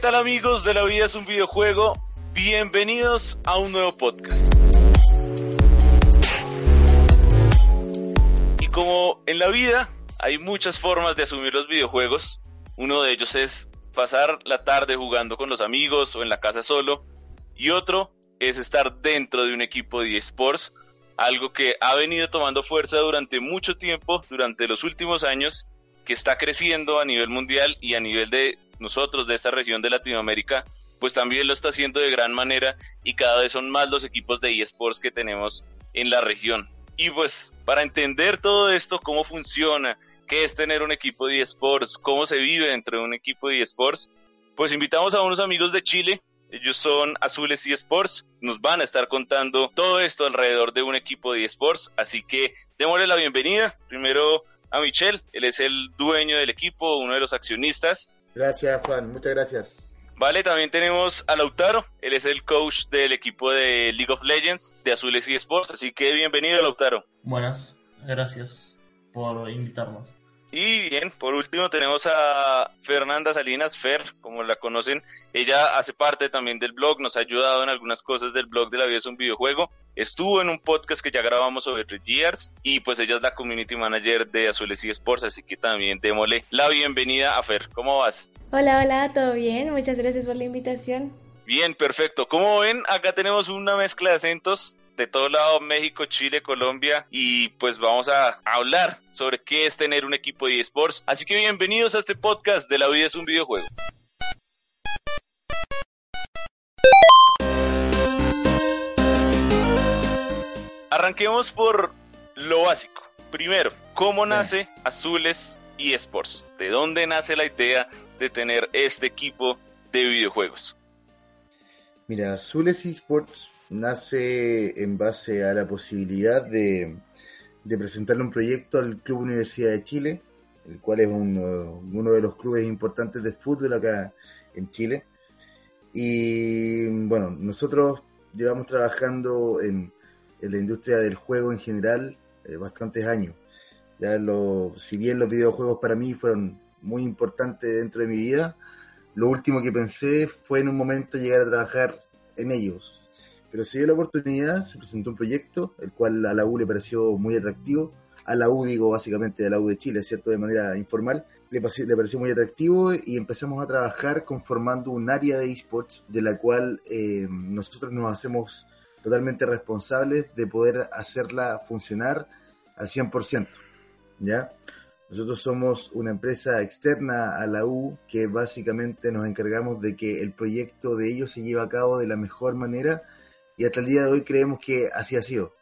tal amigos de La Vida es un videojuego? Bienvenidos a un nuevo podcast. Y como en la vida hay muchas formas de asumir los videojuegos, uno de ellos es pasar la tarde jugando con los amigos o en la casa solo, y otro es estar dentro de un equipo de esports, algo que ha venido tomando fuerza durante mucho tiempo, durante los últimos años, que está creciendo a nivel mundial y a nivel de nosotros, de esta región de Latinoamérica, pues también lo está haciendo de gran manera y cada vez son más los equipos de eSports que tenemos en la región. Y pues para entender todo esto, cómo funciona, qué es tener un equipo de eSports, cómo se vive dentro de un equipo de eSports, pues invitamos a unos amigos de Chile. Ellos son Azules eSports. Nos van a estar contando todo esto alrededor de un equipo de eSports. Así que démosle la bienvenida. Primero a Michel. Él es el dueño del equipo, uno de los accionistas. Gracias, Juan. Muchas gracias. Vale, también tenemos a Lautaro. Él es el coach del equipo de League of Legends de Azules eSports. Así que bienvenido, Lautaro. Buenas, gracias por invitarnos. Y bien, por último tenemos a Fernanda Salinas, Fer, como la conocen. Ella hace parte también del blog, nos ha ayudado en algunas cosas del blog de La Vida es un videojuego. Estuvo en un podcast que ya grabamos sobre Gears y pues ella es la community manager de Azules y Sports, así que también démosle la bienvenida a Fer. ¿Cómo vas? Hola, hola, ¿todo bien? Muchas gracias por la invitación. Bien, perfecto. Como ven, acá tenemos una mezcla de acentos de todo lado, México, Chile, Colombia, y pues vamos a hablar sobre qué es tener un equipo de esports. Así que bienvenidos a este podcast de La vida es un videojuego. Arranquemos por lo básico. Primero, ¿cómo nace Azules eSports? ¿De dónde nace la idea de tener este equipo de videojuegos? Mira, Azules eSports nace en base a la posibilidad de, presentarle un proyecto al Club Universidad de Chile, el cual es uno de los clubes importantes de fútbol acá en Chile. Y bueno, nosotros llevamos trabajando en, la industria del juego en general eh, bastantes años. Ya lo, si bien los videojuegos para mí fueron muy importantes dentro de mi vida, lo último que pensé fue en un momento llegar a trabajar en ellos, pero se dio la oportunidad, se presentó un proyecto, el cual a la U le pareció muy atractivo, a la U digo básicamente a la U de Chile, ¿cierto? De manera informal, le, pareció muy atractivo y empezamos a trabajar conformando un área de esports de la cual eh, nosotros nos hacemos totalmente responsables de poder hacerla funcionar al 100%, ¿ya? Nosotros somos una empresa externa a la U que básicamente nos encargamos de que el proyecto de ellos se lleve a cabo de la mejor manera y hasta el día de hoy creemos que así ha sido.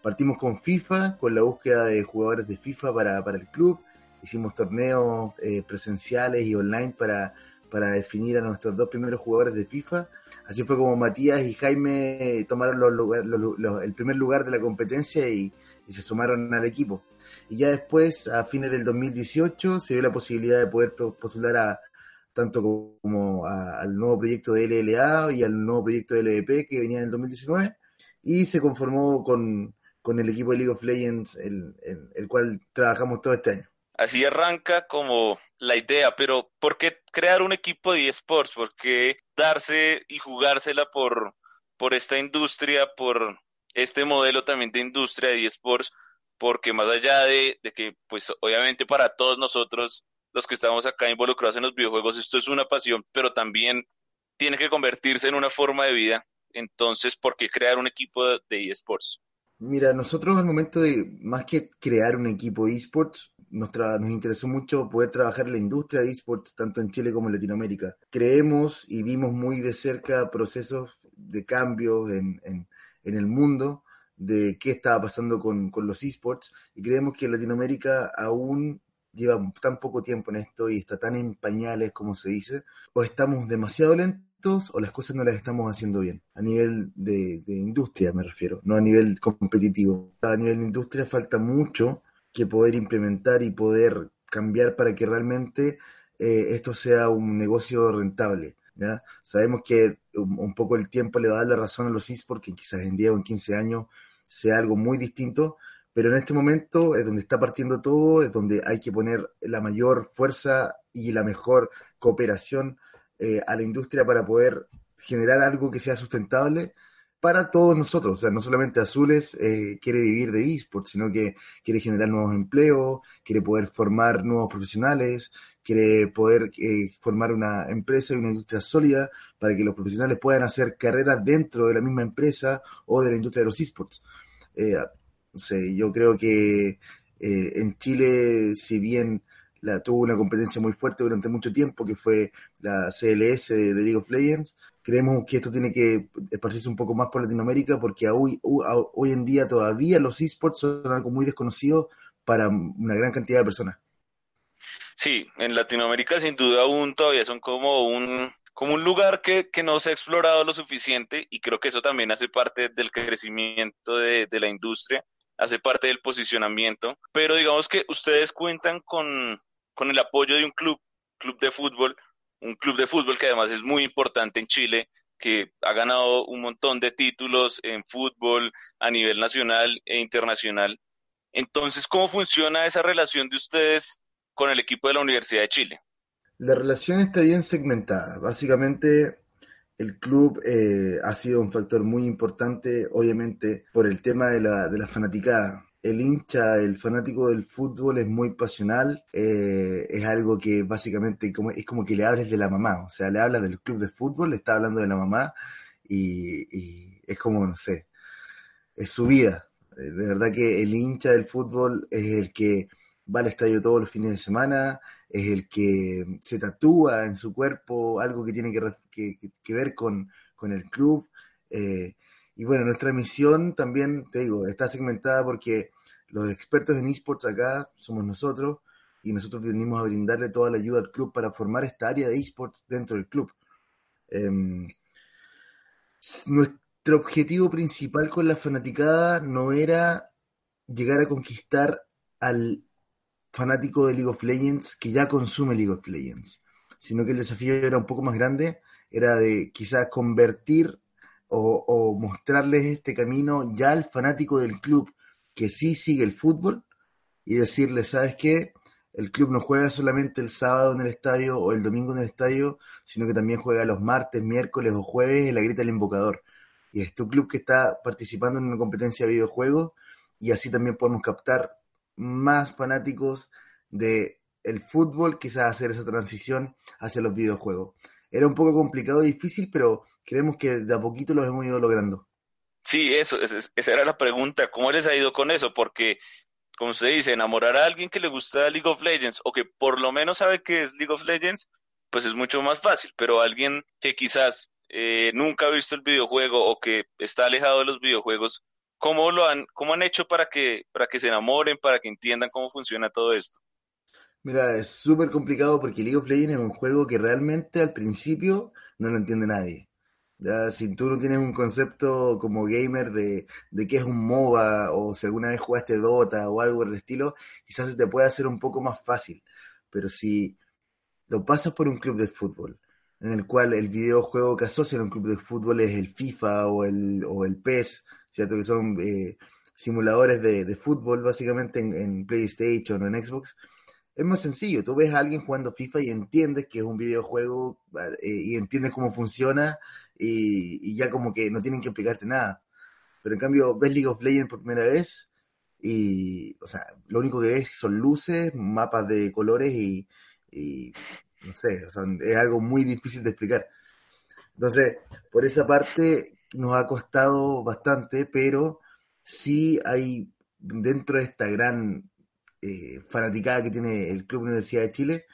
Partimos con FIFA, con la búsqueda de jugadores de FIFA para, para el club, hicimos torneos eh, presenciales y online para, para definir a nuestros dos primeros jugadores de FIFA. Así fue como Matías y Jaime tomaron el primer lugar de la competencia y, y, se sumaron al equipo. Y ya después, a fines del 2018, se dio la posibilidad de poder postular a, tanto como al nuevo proyecto de LLA y al nuevo proyecto de LVP que venía en el 2019, y se conformó con, el equipo de League of Legends, el, el, cual trabajamos todo este año. Así arranca como la idea, pero ¿por qué crear un equipo de esports? ¿Por qué darse y jugársela por, por esta industria, por este modelo también de industria de esports? Porque más allá de, de que, pues obviamente para todos nosotros los que estamos acá involucrados en los videojuegos, esto es una pasión, pero también tiene que convertirse en una forma de vida. Entonces, ¿por qué crear un equipo de eSports? Mira, nosotros al momento de, más que crear un equipo de eSports, nos, interesó mucho poder trabajar en la industria de eSports, tanto en Chile como en Latinoamérica. Creemos y vimos muy de cerca procesos de cambio en, en, en el mundo, de qué estaba pasando con, con los eSports, y creemos que Latinoamérica aún lleva tan poco tiempo en esto y está tan en pañales, como se dice, o estamos demasiado lentos o las cosas no las estamos haciendo bien. A nivel de, industria me refiero, no a nivel competitivo. A nivel de industria falta mucho que poder implementar y poder cambiar para que realmente eh, esto sea un negocio rentable. ¿ya? Sabemos que un, poco el tiempo le va a dar la razón a los esports, que quizás en 10 o en 15 años sea algo muy distinto, pero en este momento es donde está partiendo todo, es donde hay que poner la mayor fuerza y la mejor cooperación eh, a la industria para poder generar algo que sea sustentable para todos nosotros. O sea, no solamente Azules eh, quiere vivir de esports, sino que quiere generar nuevos empleos, quiere poder formar nuevos profesionales, quiere poder eh, formar una empresa y una industria sólida para que los profesionales puedan hacer carreras dentro de la misma empresa o de la industria de los esports. Eh, sé, yo creo que eh, en Chile, si bien la, tuvo una competencia muy fuerte durante mucho tiempo, que fue la CLS de, League of Legends. Creemos que esto tiene que esparcirse un poco más por Latinoamérica porque hoy, hoy en día todavía los esports son algo muy desconocido para una gran cantidad de personas. Sí, en Latinoamérica sin duda aún todavía son como un, como un lugar que, que, no se ha explorado lo suficiente y creo que eso también hace parte del crecimiento de, de la industria, hace parte del posicionamiento, pero digamos que ustedes cuentan con, con el apoyo de un club, club de fútbol, un club de fútbol que además es muy importante en Chile, que ha ganado un montón de títulos en fútbol a nivel nacional e internacional. Entonces, ¿cómo funciona esa relación de ustedes con el equipo de la Universidad de Chile? La relación está bien segmentada. Básicamente, el club eh, ha sido un factor muy importante, obviamente, por el tema de la, de la fanaticada el hincha, el fanático del fútbol es muy pasional, eh, es algo que básicamente como, es como que le hables de la mamá, o sea, le hablas del club de fútbol, le está hablando de la mamá y, es como, no sé, es su vida. Eh, de verdad que el hincha del fútbol es el que va al estadio todos los fines de semana, es el que se tatúa en su cuerpo algo que tiene que, que, ver con, con, el club. Eh, y bueno, nuestra misión también, te digo, está segmentada porque los expertos en esports acá somos nosotros y nosotros venimos a brindarle toda la ayuda al club para formar esta área de esports dentro del club. Em, nuestro objetivo principal con la fanaticada no era llegar a conquistar al fanático de League of Legends que ya consume League of Legends, sino que el desafío era un poco más grande, era de quizás convertir o, mostrarles este camino ya al fanático del club que sí sigue el fútbol y decirle, ¿sabes qué? El club no juega solamente el sábado en el estadio o el domingo en el estadio, sino que también juega los martes, miércoles o jueves en la grita del invocador. Y es tu club que está participando en una competencia de videojuegos y así también podemos captar más fanáticos de el fútbol, quizás hacer esa transición hacia los videojuegos. Era un poco complicado y difícil, pero creemos que de a poquito lo hemos ido logrando. Sí, eso, esa era la pregunta, ¿cómo les ha ido con eso? Porque, como se dice, enamorar a alguien que le gusta League of Legends o que por lo menos sabe que es League of Legends, pues es mucho más fácil, pero alguien que quizás eh, nunca ha visto el videojuego o que está alejado de los videojuegos, ¿cómo lo han, cómo han hecho para que, para que se enamoren, para que entiendan cómo funciona todo esto? Mira, es súper complicado porque League of Legends es un juego que realmente al principio no lo entiende nadie. Ya, si tú no tienes un concepto como gamer de, de qué es un MOBA o si alguna vez jugaste Dota o algo del estilo, quizás se te puede hacer un poco más fácil. Pero si lo pasas por un club de fútbol, en el cual el videojuego que asocia a un club de fútbol es el FIFA o el, o el PES. Que son eh, simuladores de, de, fútbol básicamente en, en PlayStation o en Xbox es muy sencillo. Tú ves a alguien jugando FIFA y entiendes que es un videojuego eh, y entiendes cómo funciona y, ya como que no tienen que explicarte nada. Pero en cambio ves League of Legends por primera vez y, o sea, lo único que ves son luces, mapas de colores y, no sé, es algo muy difícil de explicar. Entonces, por esa parte nos ha costado bastante, pero sí hay dentro de esta gran eh, fanaticada que tiene el Club Universidad de Chile,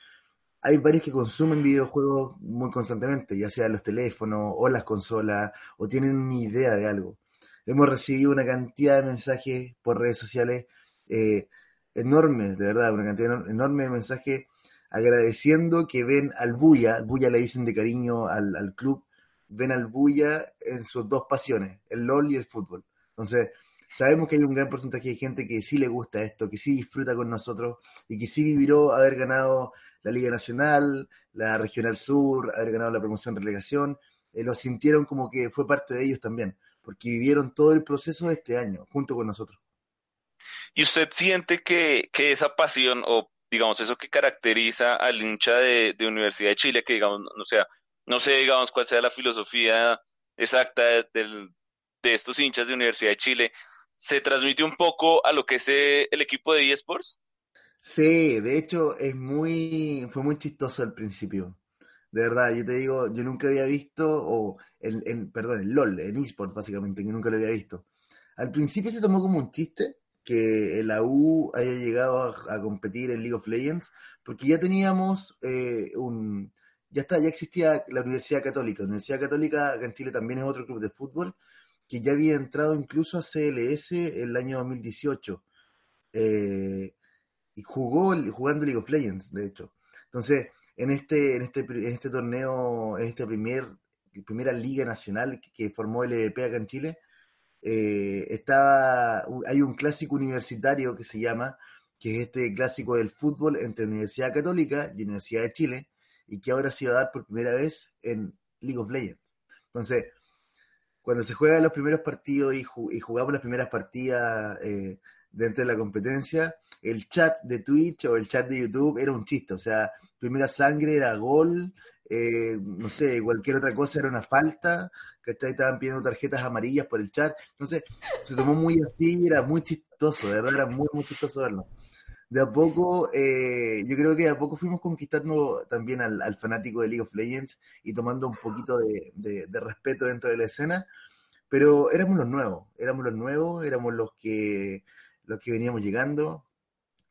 hay varios que consumen videojuegos muy constantemente, ya sea los teléfonos o las consolas, o tienen una idea de algo. Hemos recibido una cantidad de mensajes por redes sociales eh, enormes, de verdad, una cantidad enorme de mensajes agradeciendo que ven al Buya, Buya le dicen de cariño al, al club, ven al Buya en sus dos pasiones, el LOL y el fútbol. Entonces, sabemos que hay un gran porcentaje de gente que sí le gusta esto, que sí disfruta con nosotros y que sí vivió haber ganado la Liga Nacional, la Regional Sur, haber ganado la promoción relegación, eh, lo sintieron como que fue parte de ellos también, porque vivieron todo el proceso de este año junto con nosotros. ¿Y usted siente que, que esa pasión o digamos eso que caracteriza al hincha de, de Universidad de Chile, que digamos, o sea, no sé, digamos, cuál sea la filosofía exacta de estos hinchas de Universidad de Chile, ¿se transmite un poco a lo que es eh, el equipo de eSports? Sí, de hecho es muy, fue muy chistoso al principio. De verdad, yo te digo, yo nunca había visto, o en, perdón, en LOL, en eSports básicamente, que nunca lo había visto. Al principio se tomó como un chiste que la U haya llegado a, competir en League of Legends, porque ya teníamos eh, un, ya está, ya existía la Universidad Católica. La Universidad Católica acá en Chile también es otro club de fútbol que ya había entrado incluso a CLS el año 2018. Eh, y jugó jugando League of Legends, de hecho. Entonces, en este, en este, en este torneo, en esta primer, primera liga nacional que, formó el EVP acá en Chile, eh, estaba, hay un clásico universitario que se llama, que es este clásico del fútbol entre Universidad Católica y Universidad de Chile, y que ahora se iba a dar por primera vez en League of Legends. Entonces, cuando se juegan los primeros partidos y, jugamos las primeras partidas eh, dentro de la competencia, el chat de Twitch o el chat de YouTube era un chiste, o sea, primera sangre era gol, eh, no sé, cualquier otra cosa era una falta, que estaban pidiendo tarjetas amarillas por el chat, entonces se tomó muy así, era muy chistoso, de verdad era muy, muy chistoso verlo de a poco, eh, yo creo que de a poco fuimos conquistando también al, fanático de League of Legends y tomando un poquito de, respeto dentro de la escena, pero éramos los nuevos, éramos los nuevos, éramos los que, los que veníamos llegando,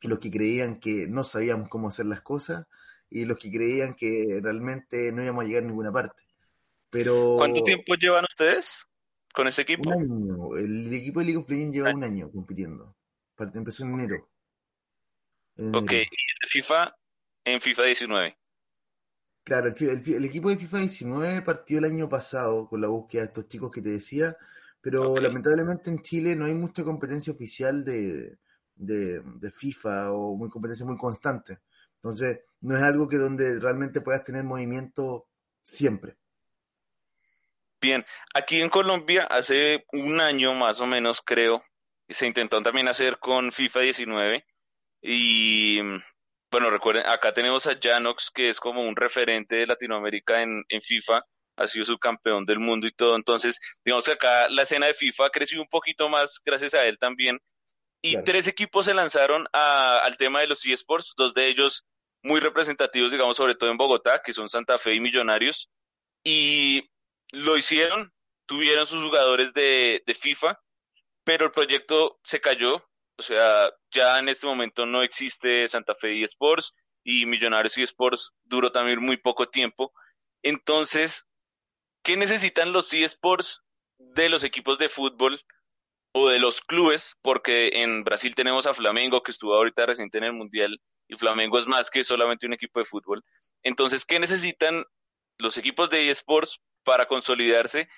los que creían que no sabíamos cómo hacer las cosas y los que creían que realmente no íbamos a llegar a ninguna parte. Pero... ¿Cuánto tiempo llevan ustedes con ese equipo? Un año. El equipo de League of Legends lleva un año compitiendo. Empezó en enero. Ok, y FIFA en FIFA 19. Claro, el, equipo de FIFA 19 partió el año pasado con la búsqueda de estos chicos que te decía, pero lamentablemente en Chile no hay mucha competencia oficial de, FIFA o muy competencia muy constante. Entonces, no es algo que donde realmente puedas tener movimiento siempre. Bien, aquí en Colombia hace un año más o menos creo, se intentó también hacer con FIFA 19 y bueno, recuerden, acá tenemos a Janox, que es como un referente de Latinoamérica en, FIFA, ha sido subcampeón del mundo y todo. Entonces, digamos que acá la escena de FIFA creció un poquito más gracias a él también. Y tres equipos se lanzaron al tema de los eSports, dos de ellos muy representativos, digamos, sobre todo en Bogotá, que son Santa Fe y Millonarios. Y lo hicieron, tuvieron sus jugadores de, de FIFA, pero el proyecto se cayó, o sea, ya en este momento no existe Santa Fe eSports y Millonarios eSports duró también muy poco tiempo. Entonces, ¿qué necesitan los eSports de los equipos de fútbol o de los clubes? Porque en Brasil tenemos a Flamengo que estuvo ahorita reciente en el Mundial y Flamengo es más que solamente un equipo de fútbol. Entonces, ¿qué necesitan los equipos de eSports para consolidarse?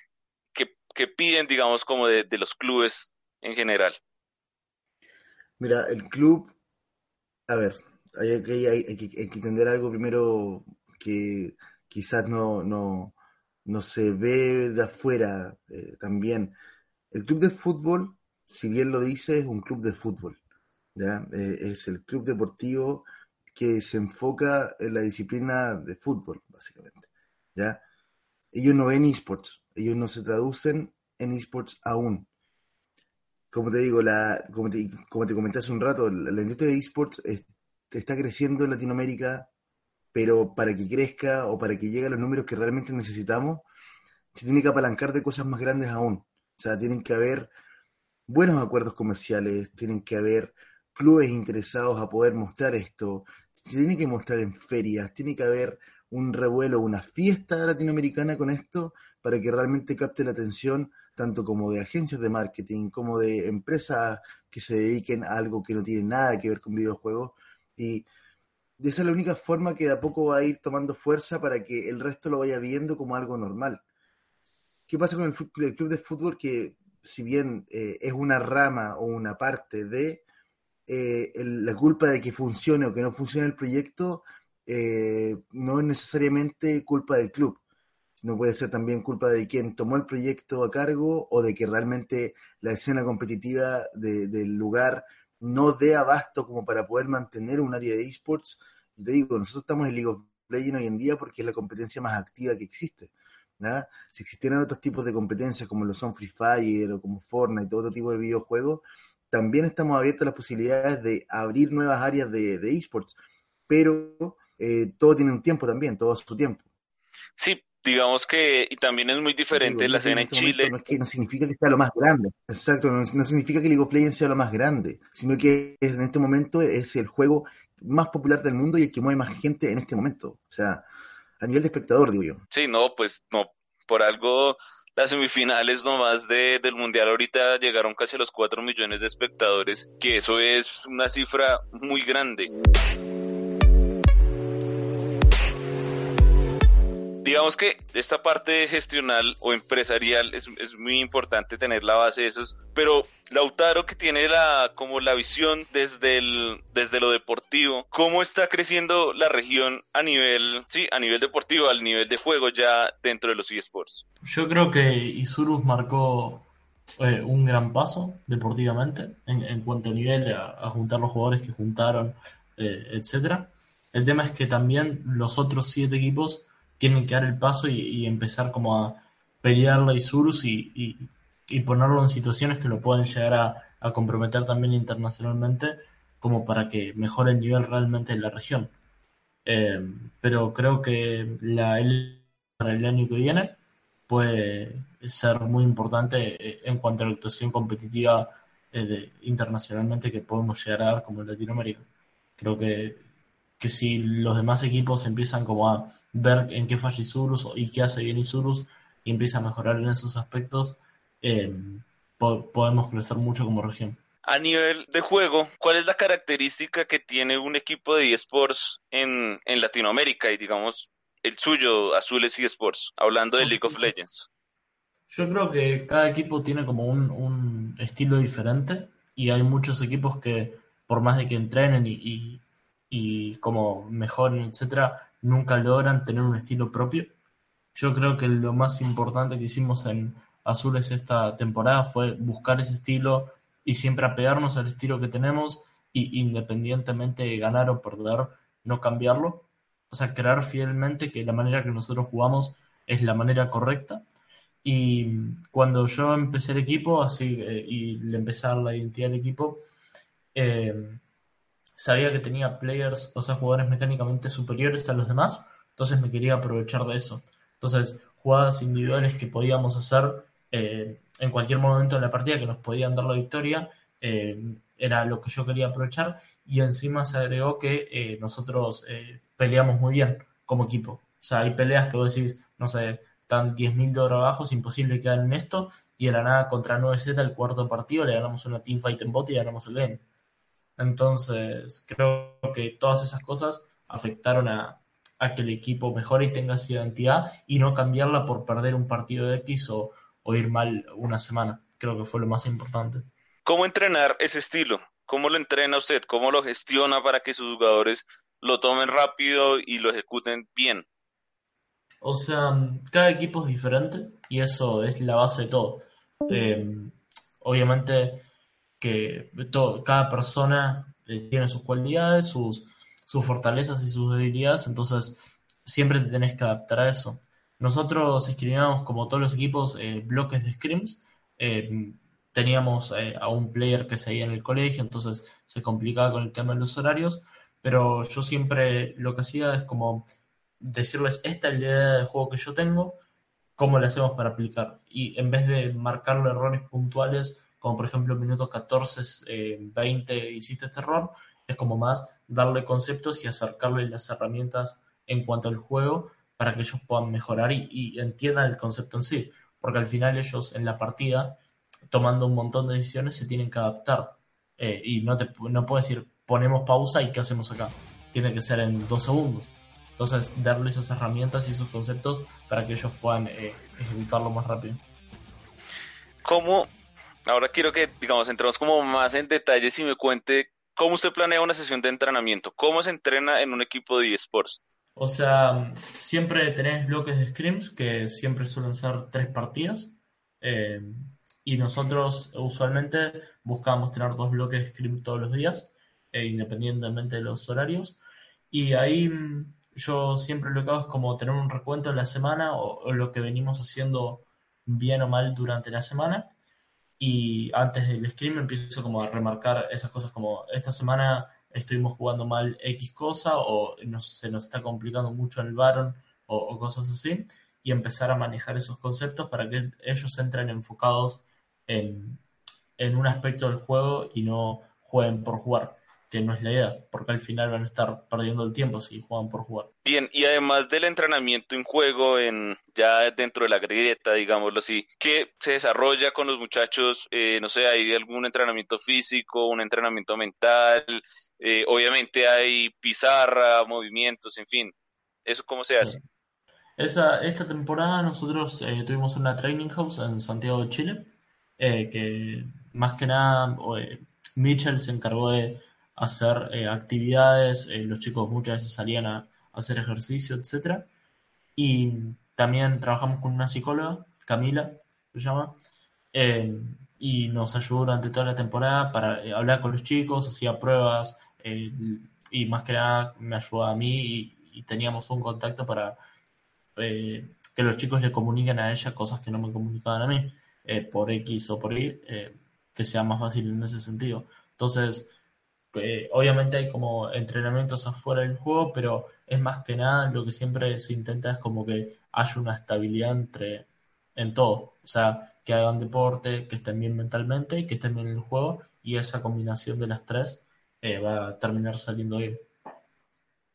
¿Qué, piden, digamos, como de los clubes en general? Mira, el club, a ver, hay, que, hay, que, entender algo primero que quizás no, no, no se ve de afuera eh, también. El club de fútbol, si bien lo dice, es un club de fútbol. ¿ya? Eh, es el club deportivo que se enfoca en la disciplina de fútbol, básicamente. ¿ya? Ellos no ven esports, ellos no se traducen en esports aún como te digo, la, como, te, como te comenté hace un rato, la, industria de esports está creciendo en Latinoamérica, pero para que crezca o para que llegue a los números que realmente necesitamos, se tiene que apalancar de cosas más grandes aún. O sea, tienen que haber buenos acuerdos comerciales, tienen que haber clubes interesados a poder mostrar esto, se tiene que mostrar en ferias, tiene que haber un revuelo, una fiesta latinoamericana con esto para que realmente capte la atención tanto como de agencias de marketing, como de empresas que se dediquen a algo que no tiene nada que ver con videojuegos. Y esa es la única forma que a poco va a ir tomando fuerza para que el resto lo vaya viendo como algo normal. ¿Qué pasa con el, club de fútbol? Que si bien eh, es una rama o una parte de eh, la culpa de que funcione o que no funcione el proyecto, eh, no es necesariamente culpa del club sino puede ser también culpa de quien tomó el proyecto a cargo o de que realmente la escena competitiva del lugar no dé abasto como para poder mantener un área de esports. Te digo, nosotros estamos en League of Legends hoy en día porque es la competencia más activa que existe. Si existieran otros tipos de competencias como lo son Free Fire o como Fortnite y otro tipo de videojuegos, también estamos abiertos a las posibilidades de abrir nuevas áreas de, esports, pero eh, todo tiene un tiempo también, todo su tiempo. Sí, digamos que y también es muy diferente la escena en este Chile. No, es que no significa que sea lo más grande, exacto, no, significa que League of Legends sea lo más grande, sino que en este momento es el juego más popular del mundo y el que mueve más gente en este momento. O sea, a nivel de espectador, digo yo. Sí, no, pues no, por algo las semifinales nomás de, del Mundial ahorita llegaron casi a los 4 millones de espectadores, que eso es una cifra muy grande. Digamos que esta parte gestional o empresarial es, muy importante tener la base de esos, pero Lautaro que tiene la como la visión desde el desde lo deportivo, cómo está creciendo la región a nivel sí, a nivel deportivo, al nivel de juego ya dentro de los eSports. Yo creo que Isurus marcó eh, un gran paso deportivamente en, cuanto a nivel a, juntar los jugadores que juntaron, eh, etcétera. El tema es que también los otros siete equipos tienen que dar el paso y, empezar como a pelearle a Isurus y, y, ponerlo en situaciones que lo pueden llegar a, comprometer también internacionalmente como para que mejore el nivel realmente en la región. Eh, pero creo que la para el año que viene puede ser muy importante en cuanto a la actuación competitiva eh, internacionalmente que podemos llegar a dar como en Latinoamérica. Creo que, que si los demás equipos empiezan como a ver en qué falla Isurus y qué hace bien Isurus y empieza a mejorar en esos aspectos, eh, podemos crecer mucho como región. A nivel de juego, ¿cuál es la característica que tiene un equipo de eSports en, en Latinoamérica y digamos el suyo, Azules eSports, hablando de League of Legends? Yo creo que cada equipo tiene como un, un estilo diferente y hay muchos equipos que por más de que entrenen y, y, y como mejoren, etcétera, nunca logran tener un estilo propio. Yo creo que lo más importante que hicimos en Azules esta temporada fue buscar ese estilo y siempre apegarnos al estilo que tenemos y independientemente de ganar o perder, no cambiarlo. O sea, creer fielmente que la manera que nosotros jugamos es la manera correcta. Y cuando yo empecé el equipo, así, eh, y le empecé a dar la identidad del equipo, eh, sabía que tenía players, o sea, jugadores mecánicamente superiores a los demás, entonces me quería aprovechar de eso. Entonces, jugadas individuales que podíamos hacer eh, en cualquier momento de la partida que nos podían dar la victoria, eh, era lo que yo quería aprovechar y encima se agregó que eh, nosotros peleamos muy bien como equipo. O sea, hay peleas que vos decís, no sé, están 10.000 de abajo, es imposible quedar en esto, y de la nada contra 9Z el cuarto partido le ganamos una teamfight en bot y ganamos el game. Entonces, creo que todas esas cosas afectaron a, que el equipo mejore y tenga esa identidad y no cambiarla por perder un partido de X o, ir mal una semana. Creo que fue lo más importante. ¿Cómo entrenar ese estilo? ¿Cómo lo entrena usted? ¿Cómo lo gestiona para que sus jugadores lo tomen rápido y lo ejecuten bien? O sea, cada equipo es diferente y eso es la base de todo. Eh, obviamente que cada persona eh, tiene sus cualidades, sus, sus fortalezas y sus debilidades, entonces siempre te tenés que adaptar a eso. Nosotros escribíamos, como todos los equipos, eh, bloques de scrims. Eh, teníamos a un player que seguía en el colegio, entonces se complicaba con el tema de los horarios, pero yo siempre lo que hacía es como decirles, esta es la idea de juego que yo tengo, cómo le hacemos para aplicar. Y en vez de marcarle errores puntuales como por ejemplo minuto 14, 20 eh, hiciste este error, es como más darle conceptos y acercarle las herramientas en cuanto al juego para que ellos puedan mejorar y, entiendan el concepto en sí, porque al final ellos en la partida, tomando un montón de decisiones, se tienen que adaptar eh, y no, te, no puedes decir ponemos pausa y qué hacemos acá, tiene que ser en dos segundos. Entonces, darle esas herramientas y esos conceptos para que ellos puedan eh, ejecutarlo más rápido. ¿Cómo Ahora quiero que, digamos, entremos como más en detalles y me cuente cómo usted planea una sesión de entrenamiento, cómo se entrena en un equipo de eSports. O sea, siempre tenés bloques de scrims que siempre suelen ser tres partidas. Eh, y nosotros usualmente buscamos tener dos bloques de scrim todos los días, eh, independientemente de los horarios. Y ahí mm, yo siempre lo que hago es como tener un recuento de la semana o, lo que venimos haciendo bien o mal durante la semana. Y antes del scream empiezo como a remarcar esas cosas como esta semana estuvimos jugando mal X cosa o se nos está complicando mucho el Baron o, cosas así. Y empezar a manejar esos conceptos para que ellos entren enfocados en, en un aspecto del juego y no jueguen por jugar que no es la idea, porque al final van a estar perdiendo el tiempo si juegan por jugar. Bien, y además del entrenamiento en juego, en ya dentro de la grieta, digámoslo así, ¿qué se desarrolla con los muchachos? Eh, no sé, ¿hay algún entrenamiento físico, un entrenamiento mental? Eh, obviamente hay pizarra, movimientos, en fin. ¿Eso cómo se hace? Esa, esta temporada nosotros eh, tuvimos una training house en Santiago de Chile, que más que nada Mitchell se encargó de hacer eh, actividades, eh, los chicos muchas veces salían a, hacer ejercicio, etcétera. Y también trabajamos con una psicóloga, Camila, se llama, eh, y nos ayudó durante toda la temporada para hablar con los chicos, hacía pruebas, y más que nada me ayudó a mí y teníamos un contacto para que los chicos le comuniquen a ella cosas que no me comunicaban a mí, por X o por Y, que sea más fácil en ese sentido. Entonces, obviamente hay como entrenamientos afuera del juego, pero es más que nada lo que siempre se intenta es como que haya una estabilidad entre en todo. O sea, que hagan deporte, que estén bien mentalmente y que estén bien en el juego, y esa combinación de las tres eh, va a terminar saliendo bien.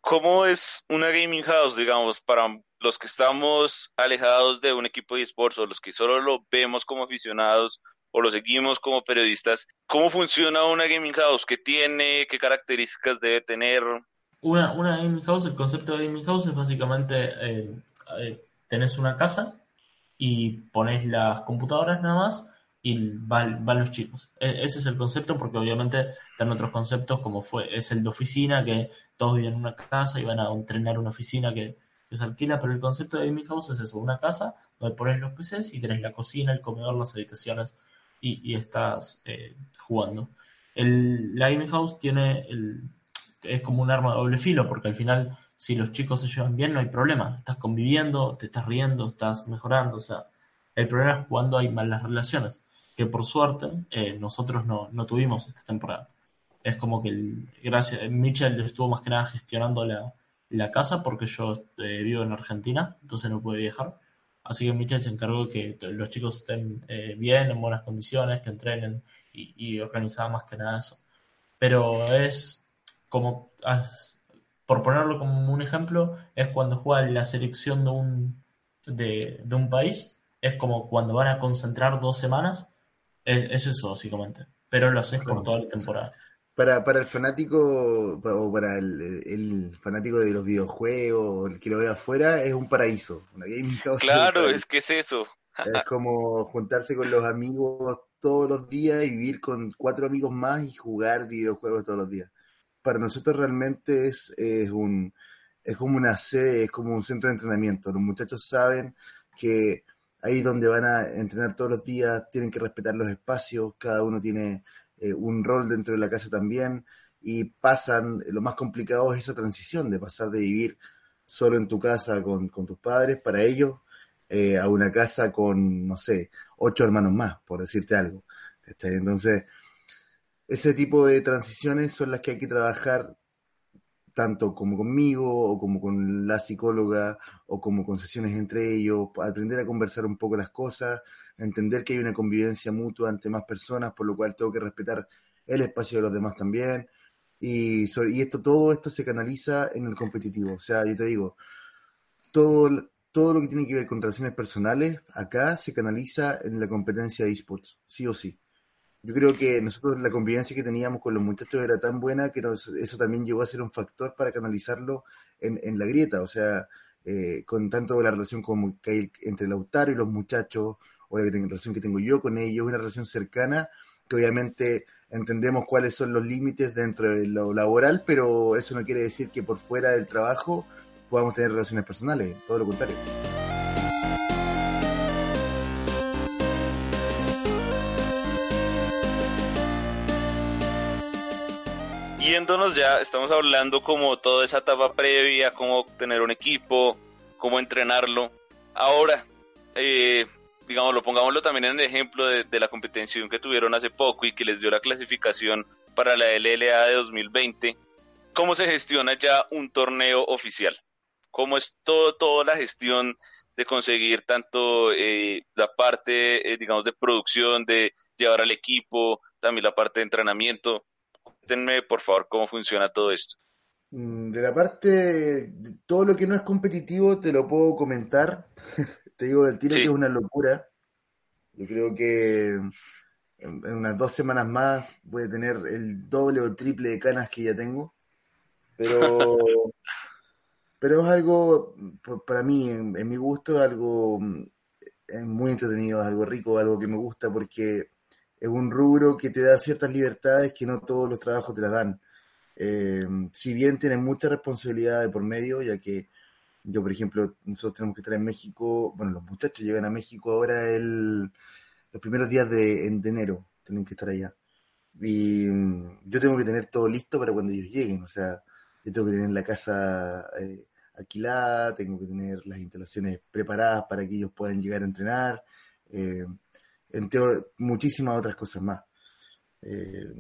¿Cómo es una gaming house, digamos, para los que estamos alejados de un equipo de esports o los que solo lo vemos como aficionados o lo seguimos como periodistas, ¿cómo funciona una gaming house? ¿Qué tiene? ¿Qué características debe tener? Una, una gaming house, el concepto de gaming house es básicamente, eh, eh, tenés una casa y pones las computadoras nada más y van, los chicos. E, ese es el concepto porque obviamente están otros conceptos como fue, es el de oficina, que todos viven en una casa y van a entrenar una oficina que, que se alquila, pero el concepto de gaming house es eso, una casa donde pones los PCs y tenés la cocina, el comedor, las habitaciones y, estás eh, jugando. El, la House tiene el, es como un arma de doble filo, porque al final, si los chicos se llevan bien, no hay problema. Estás conviviendo, te estás riendo, estás mejorando. O sea, el problema es cuando hay malas relaciones, que por suerte eh, nosotros no, no, tuvimos esta temporada. Es como que, el, gracias, Mitchell estuvo más que nada gestionando la, la casa, porque yo eh, vivo en Argentina, entonces no pude viajar. Así que Michel se encargó de que los chicos estén eh, bien, en buenas condiciones, que entrenen y, organizaba más que nada eso. Pero es como, por ponerlo como un ejemplo, es cuando juega la selección de un, de, un país, es como cuando van a concentrar dos semanas, es, eso básicamente. Pero lo haces por toda la temporada para, para el fanático o para el, fanático de los videojuegos, el que lo ve afuera, es un paraíso. Una gaming house claro, es, que es eso. es como juntarse con los amigos todos los días y vivir con cuatro amigos más y jugar videojuegos todos los días. Para nosotros realmente es, es un es como una sede, es como un centro de entrenamiento. Los muchachos saben que ahí donde van a entrenar todos los días tienen que respetar los espacios, cada uno tiene eh, un rol dentro de la casa también y pasan, lo más complicado es esa transición de pasar de vivir solo en tu casa con, tus padres para ellos eh, a una casa con, no sé, ocho hermanos más, por decirte algo. Entonces, ese tipo de transiciones son las que hay que trabajar tanto como conmigo o como con la psicóloga o como con sesiones entre ellos, aprender a conversar un poco las cosas, entender que hay una convivencia mutua ante más personas, por lo cual tengo que respetar el espacio de los demás también. Y, y esto, todo esto se canaliza en el competitivo. O sea, yo te digo, todo, todo lo que tiene que ver con relaciones personales acá se canaliza en la competencia de esports, sí o sí yo creo que nosotros la convivencia que teníamos con los muchachos era tan buena que eso también llegó a ser un factor para canalizarlo en, en la grieta, o sea, eh, con tanto la relación como que hay entre Lautaro y los muchachos, o la, relación que tengo yo con ellos, una relación cercana, que obviamente entendemos cuáles son los límites dentro de lo laboral, pero eso no quiere decir que por fuera del trabajo podamos tener relaciones personales, todo lo contrario. yéndonos ya, estamos hablando como toda esa etapa previa, cómo tener un equipo, cómo entrenarlo. Ahora, eh, digámoslo, pongámoslo también en el ejemplo de, de, la competición que tuvieron hace poco y que les dio la clasificación para la LLA de 2020. ¿Cómo se gestiona ya un torneo oficial? ¿Cómo es todo, toda la gestión de conseguir tanto eh, la parte, eh, digamos, de producción, de llevar al equipo, también la parte de entrenamiento? Cuéntenme, por favor, cómo funciona todo esto. Mm, de la parte, de todo lo que no es competitivo, te lo puedo comentar. te digo del tiro que es una locura. Yo creo que en, unas dos semanas más voy a tener el doble o triple de canas que ya tengo. Pero, pero es algo, para mí, en, mi gusto, es algo es muy entretenido, es algo rico, algo que me gusta porque es un rubro que te da ciertas libertades que no todos los trabajos te las dan. Eh, si bien tienen mucha responsabilidad de por medio, ya que yo, por ejemplo, nosotros tenemos que estar en México, bueno, los muchachos llegan a México ahora el, los primeros días de, enero, tienen que estar allá. Y mm, yo tengo que tener todo listo para cuando ellos lleguen, o sea, yo tengo que tener la casa eh, alquilada, tengo que tener las instalaciones preparadas para que ellos puedan llegar a entrenar, eh, entre muchísimas otras cosas más. Eh,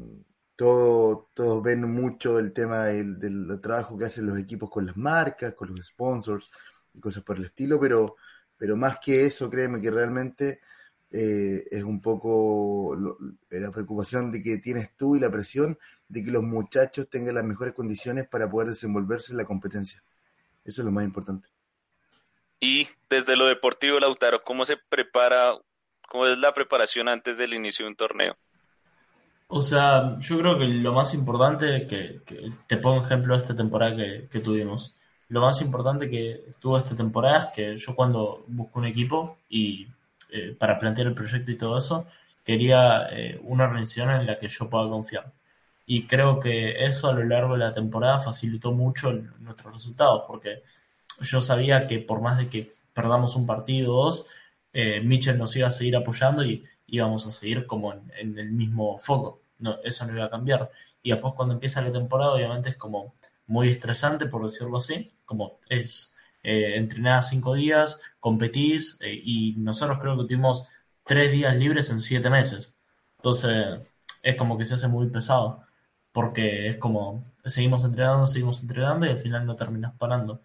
todo, todos ven mucho el tema del, del, trabajo que hacen los equipos con las marcas, con los sponsors y cosas por el estilo, pero, pero más que eso, créeme que realmente eh, es un poco la preocupación de que tienes tú y la presión de que los muchachos tengan las mejores condiciones para poder desenvolverse en la competencia. Eso es lo más importante. Y desde lo deportivo, Lautaro, ¿cómo se prepara, cómo es la preparación antes del inicio de un torneo? O sea, yo creo que lo más importante, que, te pongo ejemplo de esta temporada que, tuvimos, lo más importante que tuvo esta temporada es que yo cuando busco un equipo y eh, para plantear el proyecto y todo eso, quería eh, una organización en la que yo pueda confiar. Y creo que eso a lo largo de la temporada facilitó mucho nuestros resultados, porque yo sabía que por más de que perdamos un partido o dos, eh, Mitchell nos iba a seguir apoyando y íbamos a seguir como en, el mismo foco. No, eso no iba a cambiar. Y después cuando empieza la temporada, obviamente es como muy estresante, por decirlo así, como es eh, cinco días, competís, eh, y nosotros creo que tuvimos tres días libres en siete meses. Entonces es como que se hace muy pesado, porque es como seguimos entrenando, seguimos entrenando y al final no terminas parando.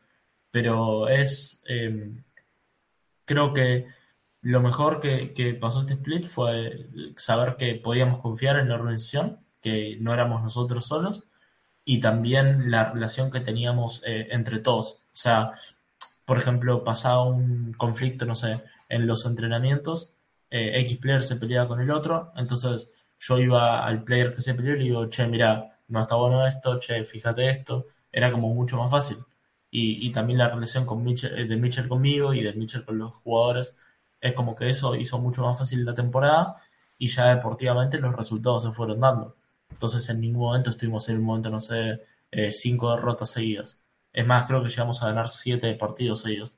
Pero es, em, creo que lo mejor que, pasó este split fue saber que podíamos confiar en la organización, que no éramos nosotros solos, y también la relación que teníamos eh, entre todos. O sea, por ejemplo, pasaba un conflicto, no sé, en los entrenamientos, eh, X player se peleaba con el otro, entonces yo iba al player que se peleó y le digo, che, mira, no está bueno esto, che, fíjate esto, era como mucho más fácil. Y, y también la relación con Mitchell, de Mitchell conmigo y de Mitchell con los jugadores es como que eso hizo mucho más fácil la temporada y ya deportivamente los resultados se fueron dando. Entonces en ningún momento estuvimos en un momento, no sé, eh, cinco derrotas seguidas. Es más, creo que llegamos a ganar siete partidos seguidos.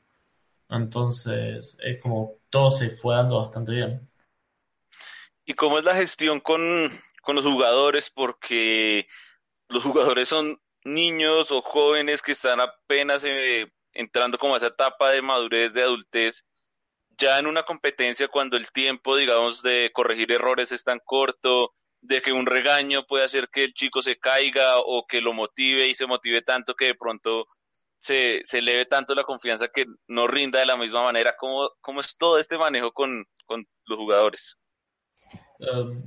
Entonces es como todo se fue dando bastante bien. ¿Y cómo es la gestión con, con los jugadores? Porque los jugadores son niños o jóvenes que están apenas eh, entrando como a esa etapa de madurez, de adultez ya en una competencia cuando el tiempo, digamos, de corregir errores es tan corto, de que un regaño puede hacer que el chico se caiga o que lo motive y se motive tanto que de pronto se, se eleve tanto la confianza que no rinda de la misma manera. ¿Cómo, cómo es todo este manejo con, con los jugadores? Um,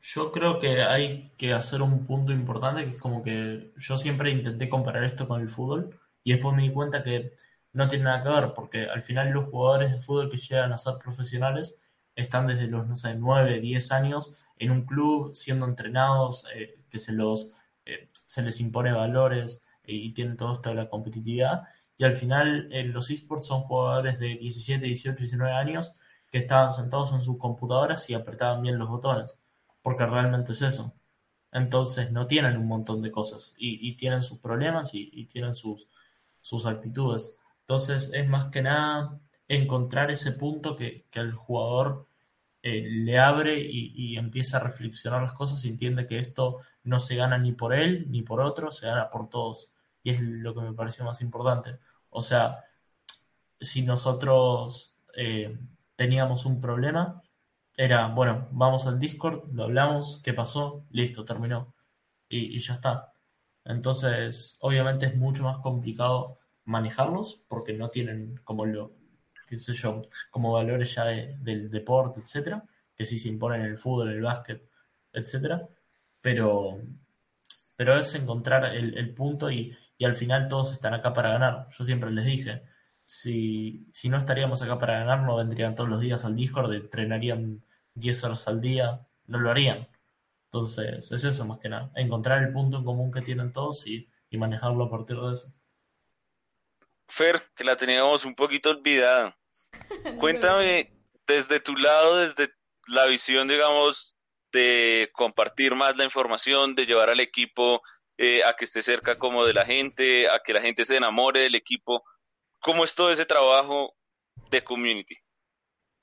yo creo que hay que hacer un punto importante que es como que yo siempre intenté comparar esto con el fútbol y después me di cuenta que no tiene nada que ver, porque al final los jugadores de fútbol que llegan a ser profesionales están desde los, no sé, 9, 10 años en un club siendo entrenados, eh, que se, los, eh, se les impone valores eh, y tienen todo esto de la competitividad. Y al final los esports son jugadores de 17, 18, 19 años que estaban sentados en sus computadoras y apretaban bien los botones, porque realmente es eso. Entonces no tienen un montón de cosas y, tienen sus problemas y, y tienen sus, sus actitudes. Entonces es más que nada encontrar ese punto que, que al jugador eh, le abre y, empieza a reflexionar las cosas y entiende que esto no se gana ni por él ni por otro, se gana por todos. Y es lo que me pareció más importante. O sea, si nosotros eh, teníamos un problema, era, bueno, vamos al Discord, lo hablamos, qué pasó, listo, terminó. Y, y ya está. Entonces, obviamente es mucho más complicado manejarlos porque no tienen como lo, qué sé yo, como valores ya del deporte, etcétera, que sí se imponen en el fútbol, el básquet, etcétera, pero, pero es encontrar el, punto y, al final todos están acá para ganar. Yo siempre les dije, si, si no estaríamos acá para ganar, no vendrían todos los días al Discord, entrenarían 10 horas al día, no lo harían. Entonces, es eso más que nada, encontrar el punto en común que tienen todos y, y manejarlo a partir de eso. Fer, que la teníamos un poquito olvidada. Cuéntame desde tu lado, desde la visión, digamos, de compartir más la información, de llevar al equipo eh, a que esté cerca como de la gente, a que la gente se enamore del equipo. ¿Cómo es todo ese trabajo de community?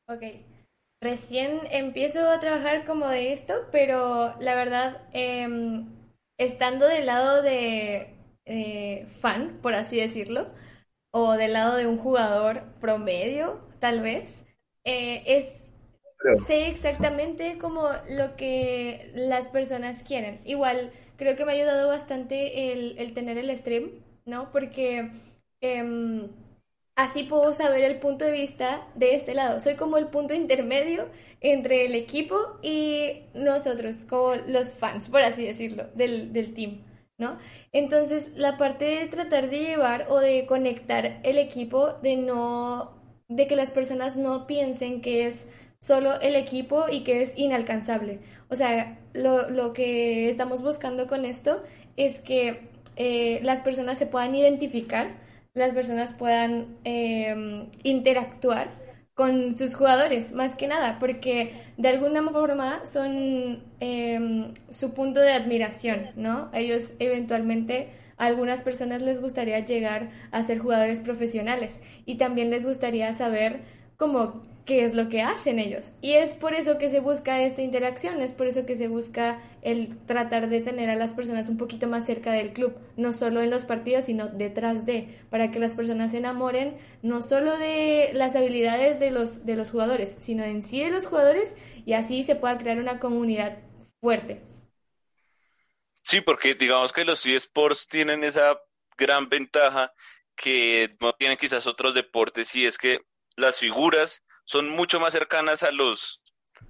Ok, recién empiezo a trabajar como de esto, pero la verdad, em, estando del lado de eh, fan, por así decirlo, o del lado de un jugador promedio, tal vez, eh, es sé exactamente como lo que las personas quieren. Igual, creo que me ha ayudado bastante el, tener el stream, ¿no? Porque em, así puedo saber el punto de vista de este lado. Soy como el punto intermedio entre el equipo y nosotros, como los fans, por así decirlo, del, del team. ¿No? Entonces, la parte de tratar de llevar o de conectar el equipo, de no, de que las personas no piensen que es solo el equipo y que es inalcanzable. O sea, lo, lo que estamos buscando con esto es que eh, las personas se puedan identificar, las personas puedan em, interactuar con sus jugadores, más que nada, porque de alguna forma son em, su punto de admiración, ¿no? Ellos eventualmente, a algunas personas les gustaría llegar a ser jugadores profesionales y también les gustaría saber cómo qué es lo que hacen ellos. Y es por eso que se busca esta interacción, es por eso que se busca el tratar de tener a las personas un poquito más cerca del club, no solo en los partidos, sino detrás de, para que las personas se enamoren no solo de las habilidades de los, de los jugadores, sino en sí de los jugadores y así se pueda crear una comunidad fuerte. Sí, porque digamos que los eSports tienen esa gran ventaja que no tienen quizás otros deportes y es que las figuras son mucho más cercanas a los,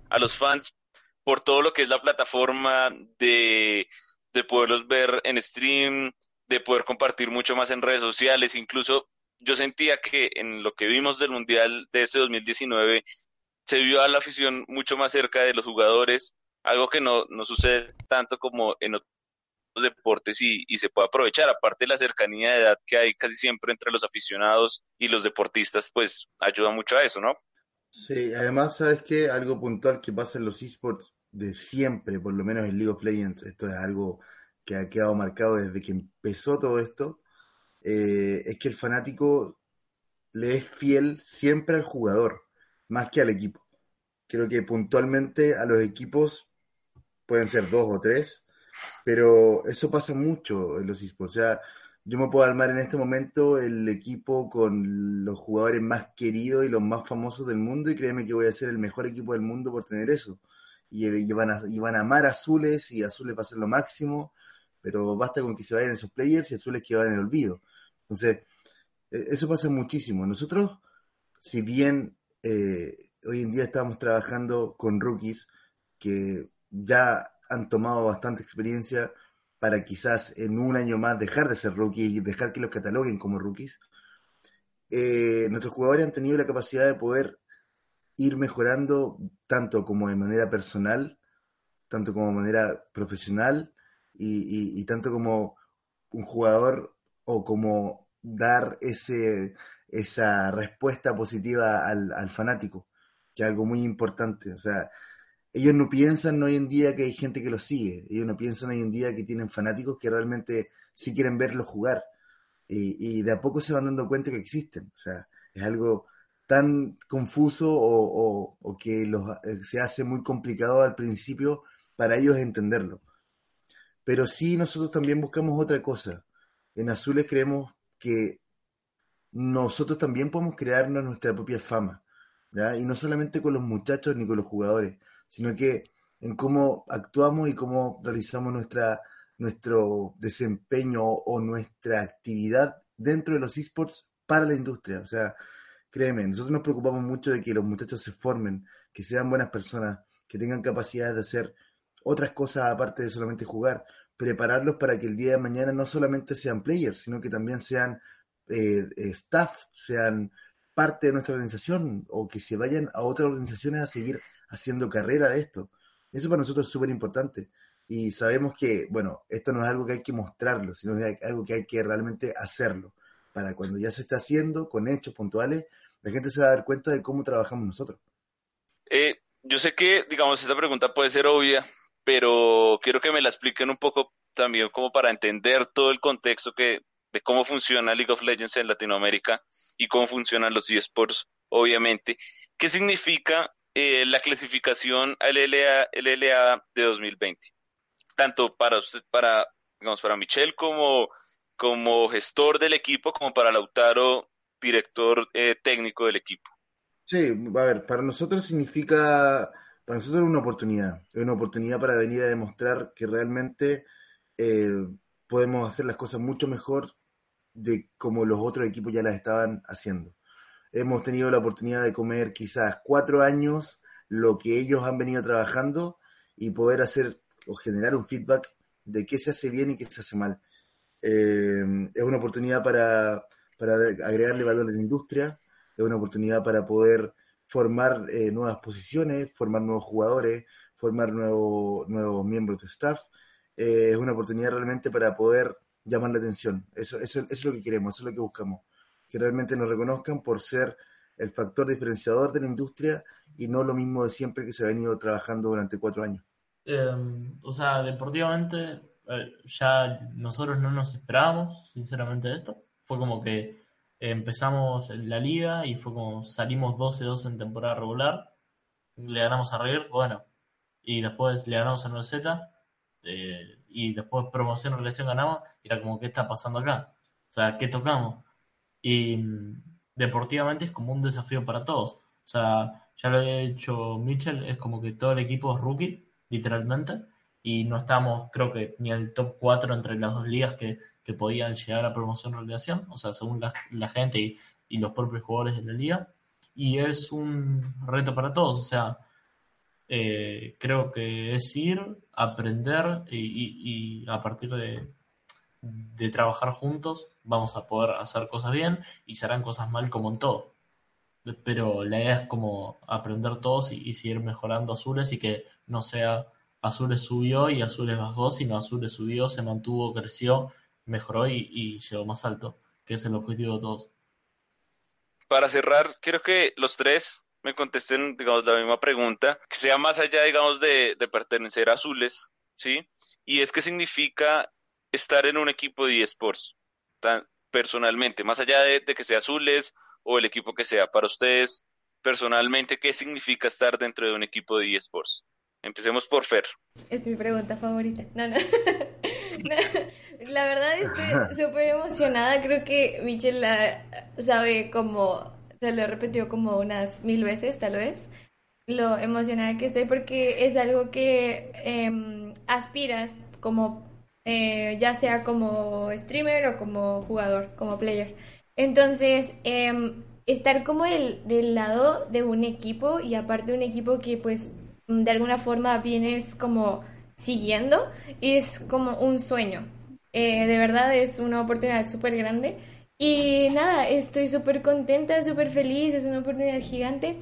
a los fans por todo lo que es la plataforma de, de poderlos ver en stream, de poder compartir mucho más en redes sociales. Incluso yo sentía que en lo que vimos del Mundial de este 2019 se vio a la afición mucho más cerca de los jugadores, algo que no, no sucede tanto como en otros deportes y, y, se puede aprovechar, aparte de la cercanía de edad que hay casi siempre entre los aficionados y los deportistas, pues ayuda mucho a eso, ¿no? Sí, además, ¿sabes qué? Algo puntual que pasa en los esports de siempre, por lo menos en League of Legends, esto es algo que ha quedado marcado desde que empezó todo esto, eh, es que el fanático le es fiel siempre al jugador, más que al equipo. Creo que puntualmente a los equipos pueden ser dos o tres, pero eso pasa mucho en los esports. O sea, yo me puedo armar en este momento el equipo con los jugadores más queridos y los más famosos del mundo y créeme que voy a ser el mejor equipo del mundo por tener eso. Y, van, a, van a amar a Azules y Azules va a ser lo máximo, pero basta con que se vayan esos players y Azules que van en el olvido. Entonces, e, eso pasa muchísimo. Nosotros, si bien eh, hoy en día estamos trabajando con rookies que ya han tomado bastante experiencia, para quizás en un año más dejar de ser rookies y dejar que los cataloguen como rookies, eh, nuestros jugadores han tenido la capacidad de poder ir mejorando tanto como de manera personal, tanto como de manera profesional y, tanto como un jugador o como dar ese, esa respuesta positiva al, al fanático, que es algo muy importante. O sea, ellos no piensan hoy en día que hay gente que los sigue, ellos no piensan hoy en día que tienen fanáticos que realmente sí quieren verlos jugar y, de a poco se van dando cuenta que existen. O sea, es algo tan confuso o, que eh, se hace muy complicado al principio para ellos entenderlo. Pero sí nosotros también buscamos otra cosa. En Azules creemos que nosotros también podemos crearnos nuestra propia fama. Y no solamente con los muchachos ni con los jugadores, sino que en cómo actuamos y cómo realizamos nuestra, nuestro desempeño o nuestra actividad dentro de los esports para la industria. O sea, créeme, nosotros nos preocupamos mucho de que los muchachos se formen, que sean buenas personas, que tengan capacidad de hacer otras cosas aparte de solamente jugar, prepararlos para que el día de mañana no solamente sean players, sino que también sean eh, staff, sean parte de nuestra organización o que se vayan a otras organizaciones a seguir haciendo carrera de esto. Eso para nosotros es súper importante. Y sabemos que, bueno, esto no es algo que hay que mostrarlo, sino que es algo que hay que realmente hacerlo. Para cuando ya se está haciendo, con hechos puntuales, la gente se va a dar cuenta de cómo trabajamos nosotros. Eh, yo sé que, digamos, esta pregunta puede ser obvia, pero quiero que me la expliquen un poco también como para entender todo el contexto que, de cómo funciona League of Legends en Latinoamérica y cómo funcionan los eSports, obviamente. ¿Qué significa eh, la clasificación al LLA, de 2020? Tanto para usted, para, digamos, para Michelle como, como gestor del equipo, como para Lautaro director eh, técnico del equipo. Sí, a ver, para nosotros significa, para nosotros es una oportunidad, es una oportunidad para venir a demostrar que realmente eh, podemos hacer las cosas mucho mejor de como los otros equipos ya las estaban haciendo. Hemos tenido la oportunidad de comer quizás cuatro años lo que ellos han venido trabajando y poder hacer o generar un feedback de qué se hace bien y qué se hace mal. Eh, es una oportunidad para, para agregarle valor a la industria, es una oportunidad para poder formar eh, nuevas posiciones, formar nuevos jugadores, formar nuevos nuevos miembros de staff. Eh, es una oportunidad realmente para poder llamar la atención. Eso, eso, eso, es lo que queremos, eso es lo que buscamos. Que realmente nos reconozcan por ser el factor diferenciador de la industria y no lo mismo de siempre que se ha venido trabajando durante cuatro años. Em, o sea, deportivamente, eh, ya nosotros no nos esperábamos, sinceramente, esto fue como que empezamos en la liga y fue como salimos 12-2 en temporada regular, le ganamos a River, bueno, y después le ganamos a 9Z, eh, y después promoción relación ganamos, y era como, ¿qué está pasando acá? O sea, ¿qué tocamos? Y mm, deportivamente es como un desafío para todos. O sea, ya lo he dicho Mitchell, es como que todo el equipo es rookie, literalmente, y no estamos, creo que, ni en el top 4 entre las dos ligas que que podían llegar a promoción relegación, o sea, según la, gente y, los propios jugadores de la liga. Y es un reto para todos, o sea, eh, creo que es ir, aprender y, a partir de, de, trabajar juntos vamos a poder hacer cosas bien y se harán cosas mal como en todo. Pero la idea es como aprender todos y, seguir mejorando Azules y que no sea Azules subió y Azules bajó, sino Azules subió, se mantuvo, creció mejoró y, llegó más alto, que es el objetivo de todos. Para cerrar, quiero que los tres me contesten, digamos, la misma pregunta, que sea más allá, digamos, de, pertenecer a Azules, ¿sí? Y es qué significa estar en un equipo de eSports, personalmente, más allá de, que sea Azules o el equipo que sea, para ustedes, personalmente, ¿qué significa estar dentro de un equipo de eSports? Empecemos por Fer. Es mi pregunta favorita. No, no. La verdad estoy súper emocionada. Creo que Michelle la sabe como, se lo he repetido como unas mil veces, tal vez, lo emocionada que estoy porque es algo que em, aspiras como, eh, ya sea como streamer o como jugador, como player. Entonces, em, estar como el, del lado de un equipo y aparte un equipo que pues de alguna forma vienes como siguiendo, es como un sueño. Eh, de verdad es una oportunidad súper grande. Y nada, estoy súper contenta, súper feliz, es una oportunidad gigante.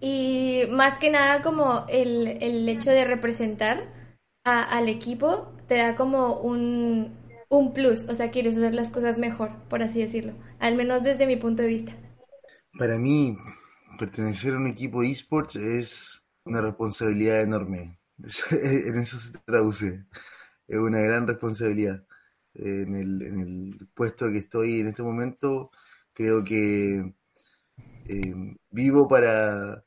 Y más que nada como el, el hecho de representar al equipo te da como un, un plus, o sea, quieres hacer las cosas mejor, por así decirlo, al menos desde mi punto de vista. Para mí, pertenecer a un equipo esports es una responsabilidad enorme. en eso se traduce. Es una gran responsabilidad en el, en el puesto que estoy en este momento, creo que eh, vivo para,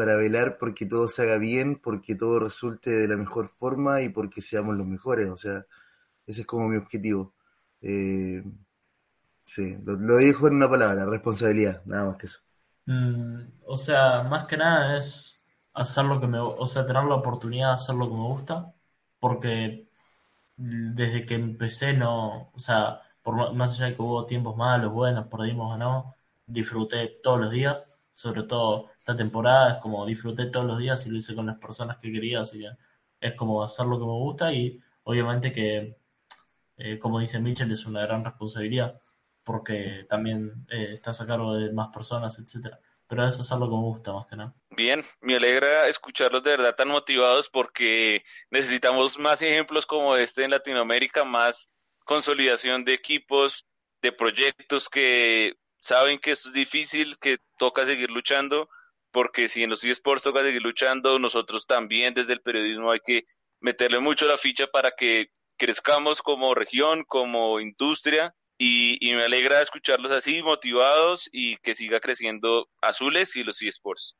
para velar porque todo se haga bien, porque todo resulte de la mejor forma y porque seamos los mejores. O sea, ese es como mi objetivo. Eh, sí, lo, lo dijo en una palabra, responsabilidad, nada más que eso. Mm, o sea, más que nada es hacer lo que me, o sea, tener la oportunidad de hacer lo que me gusta, porque desde que empecé no, o sea, por más allá de que hubo tiempos malos, buenos, perdimos o no, disfruté todos los días, sobre todo esta temporada es como disfruté todos los días y lo hice con las personas que quería, así que es como hacer lo que me gusta y obviamente que, eh, como dice Mitchell, es una gran responsabilidad porque también eh, estás a cargo de más personas, etcétera. Pero eso es algo que me gusta más que nada. Bien, me alegra escucharlos de verdad tan motivados porque necesitamos más ejemplos como este en Latinoamérica, más consolidación de equipos, de proyectos que saben que esto es difícil, que toca seguir luchando, porque si en los eSports toca seguir luchando, nosotros también desde el periodismo hay que meterle mucho la ficha para que crezcamos como región, como industria y, y, me alegra escucharlos así, motivados y que siga creciendo Azules y los eSports.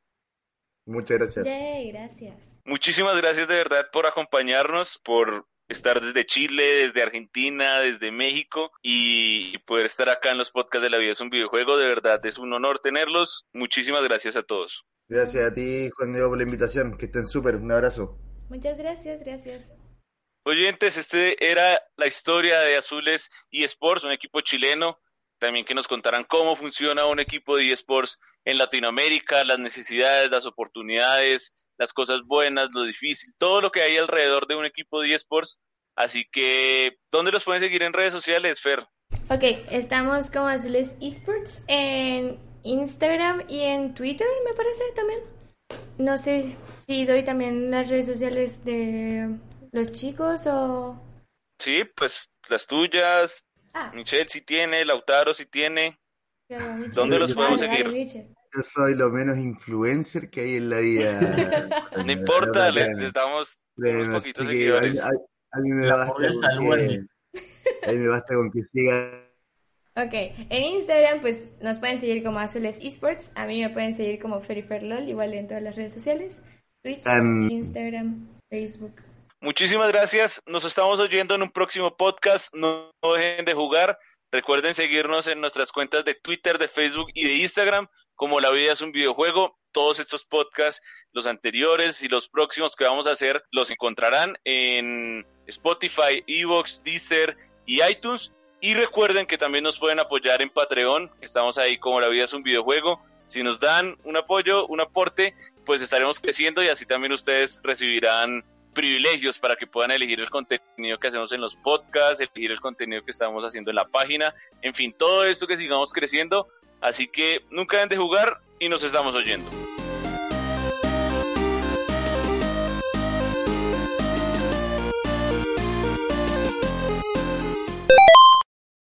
Muchas gracias. Yay, gracias. Muchísimas gracias de verdad por acompañarnos, por estar desde Chile, desde Argentina, desde México y poder estar acá en los podcasts de La Vida es un videojuego. De verdad es un honor tenerlos. Muchísimas gracias a todos. Gracias a ti, Juan Diego, por la invitación. Que estén súper. Un abrazo. Muchas gracias, gracias. Oyentes, este era la historia de Azules eSports, un equipo chileno. También que nos contaran cómo funciona un equipo de eSports en Latinoamérica, las necesidades, las oportunidades, las cosas buenas, lo difícil, todo lo que hay alrededor de un equipo de eSports. Así que, ¿dónde los pueden seguir en redes sociales, Fer? Ok, estamos como Azules eSports en Instagram y en Twitter, me parece también. No sé si doy también las redes sociales de los chicos o...? Sí, pues las tuyas. Ah. Michelle sí tiene, Lautaro sí tiene. Claro, ¿Dónde los podemos seguir? Yo soy lo menos influencer que hay en la vida. no importa, les, damos unos poquitos seguidores. A, a, a, mí me basta con que, a mí me basta con que siga Ok, en Instagram pues nos pueden seguir como Azules Esports, a mí me pueden seguir como FeriferLol, igual en todas las redes sociales, Twitch, um, Instagram, Facebook. Muchísimas gracias. Nos estamos oyendo en un próximo podcast. No, dejen de jugar. Recuerden seguirnos en nuestras cuentas de Twitter, de Facebook y de Instagram. Como La Vida es un videojuego, todos estos podcasts, los anteriores y los próximos que vamos a hacer, los encontrarán en Spotify, Evox, Deezer y iTunes. Y recuerden que también nos pueden apoyar en Patreon. Estamos ahí como La Vida es un videojuego. Si nos dan un apoyo, un aporte, pues estaremos creciendo y así también ustedes recibirán privilegios para que puedan elegir el contenido que hacemos en los podcasts, elegir el contenido que estamos haciendo en la página, en fin, todo esto que sigamos creciendo. Así que nunca dejen de jugar y nos estamos oyendo.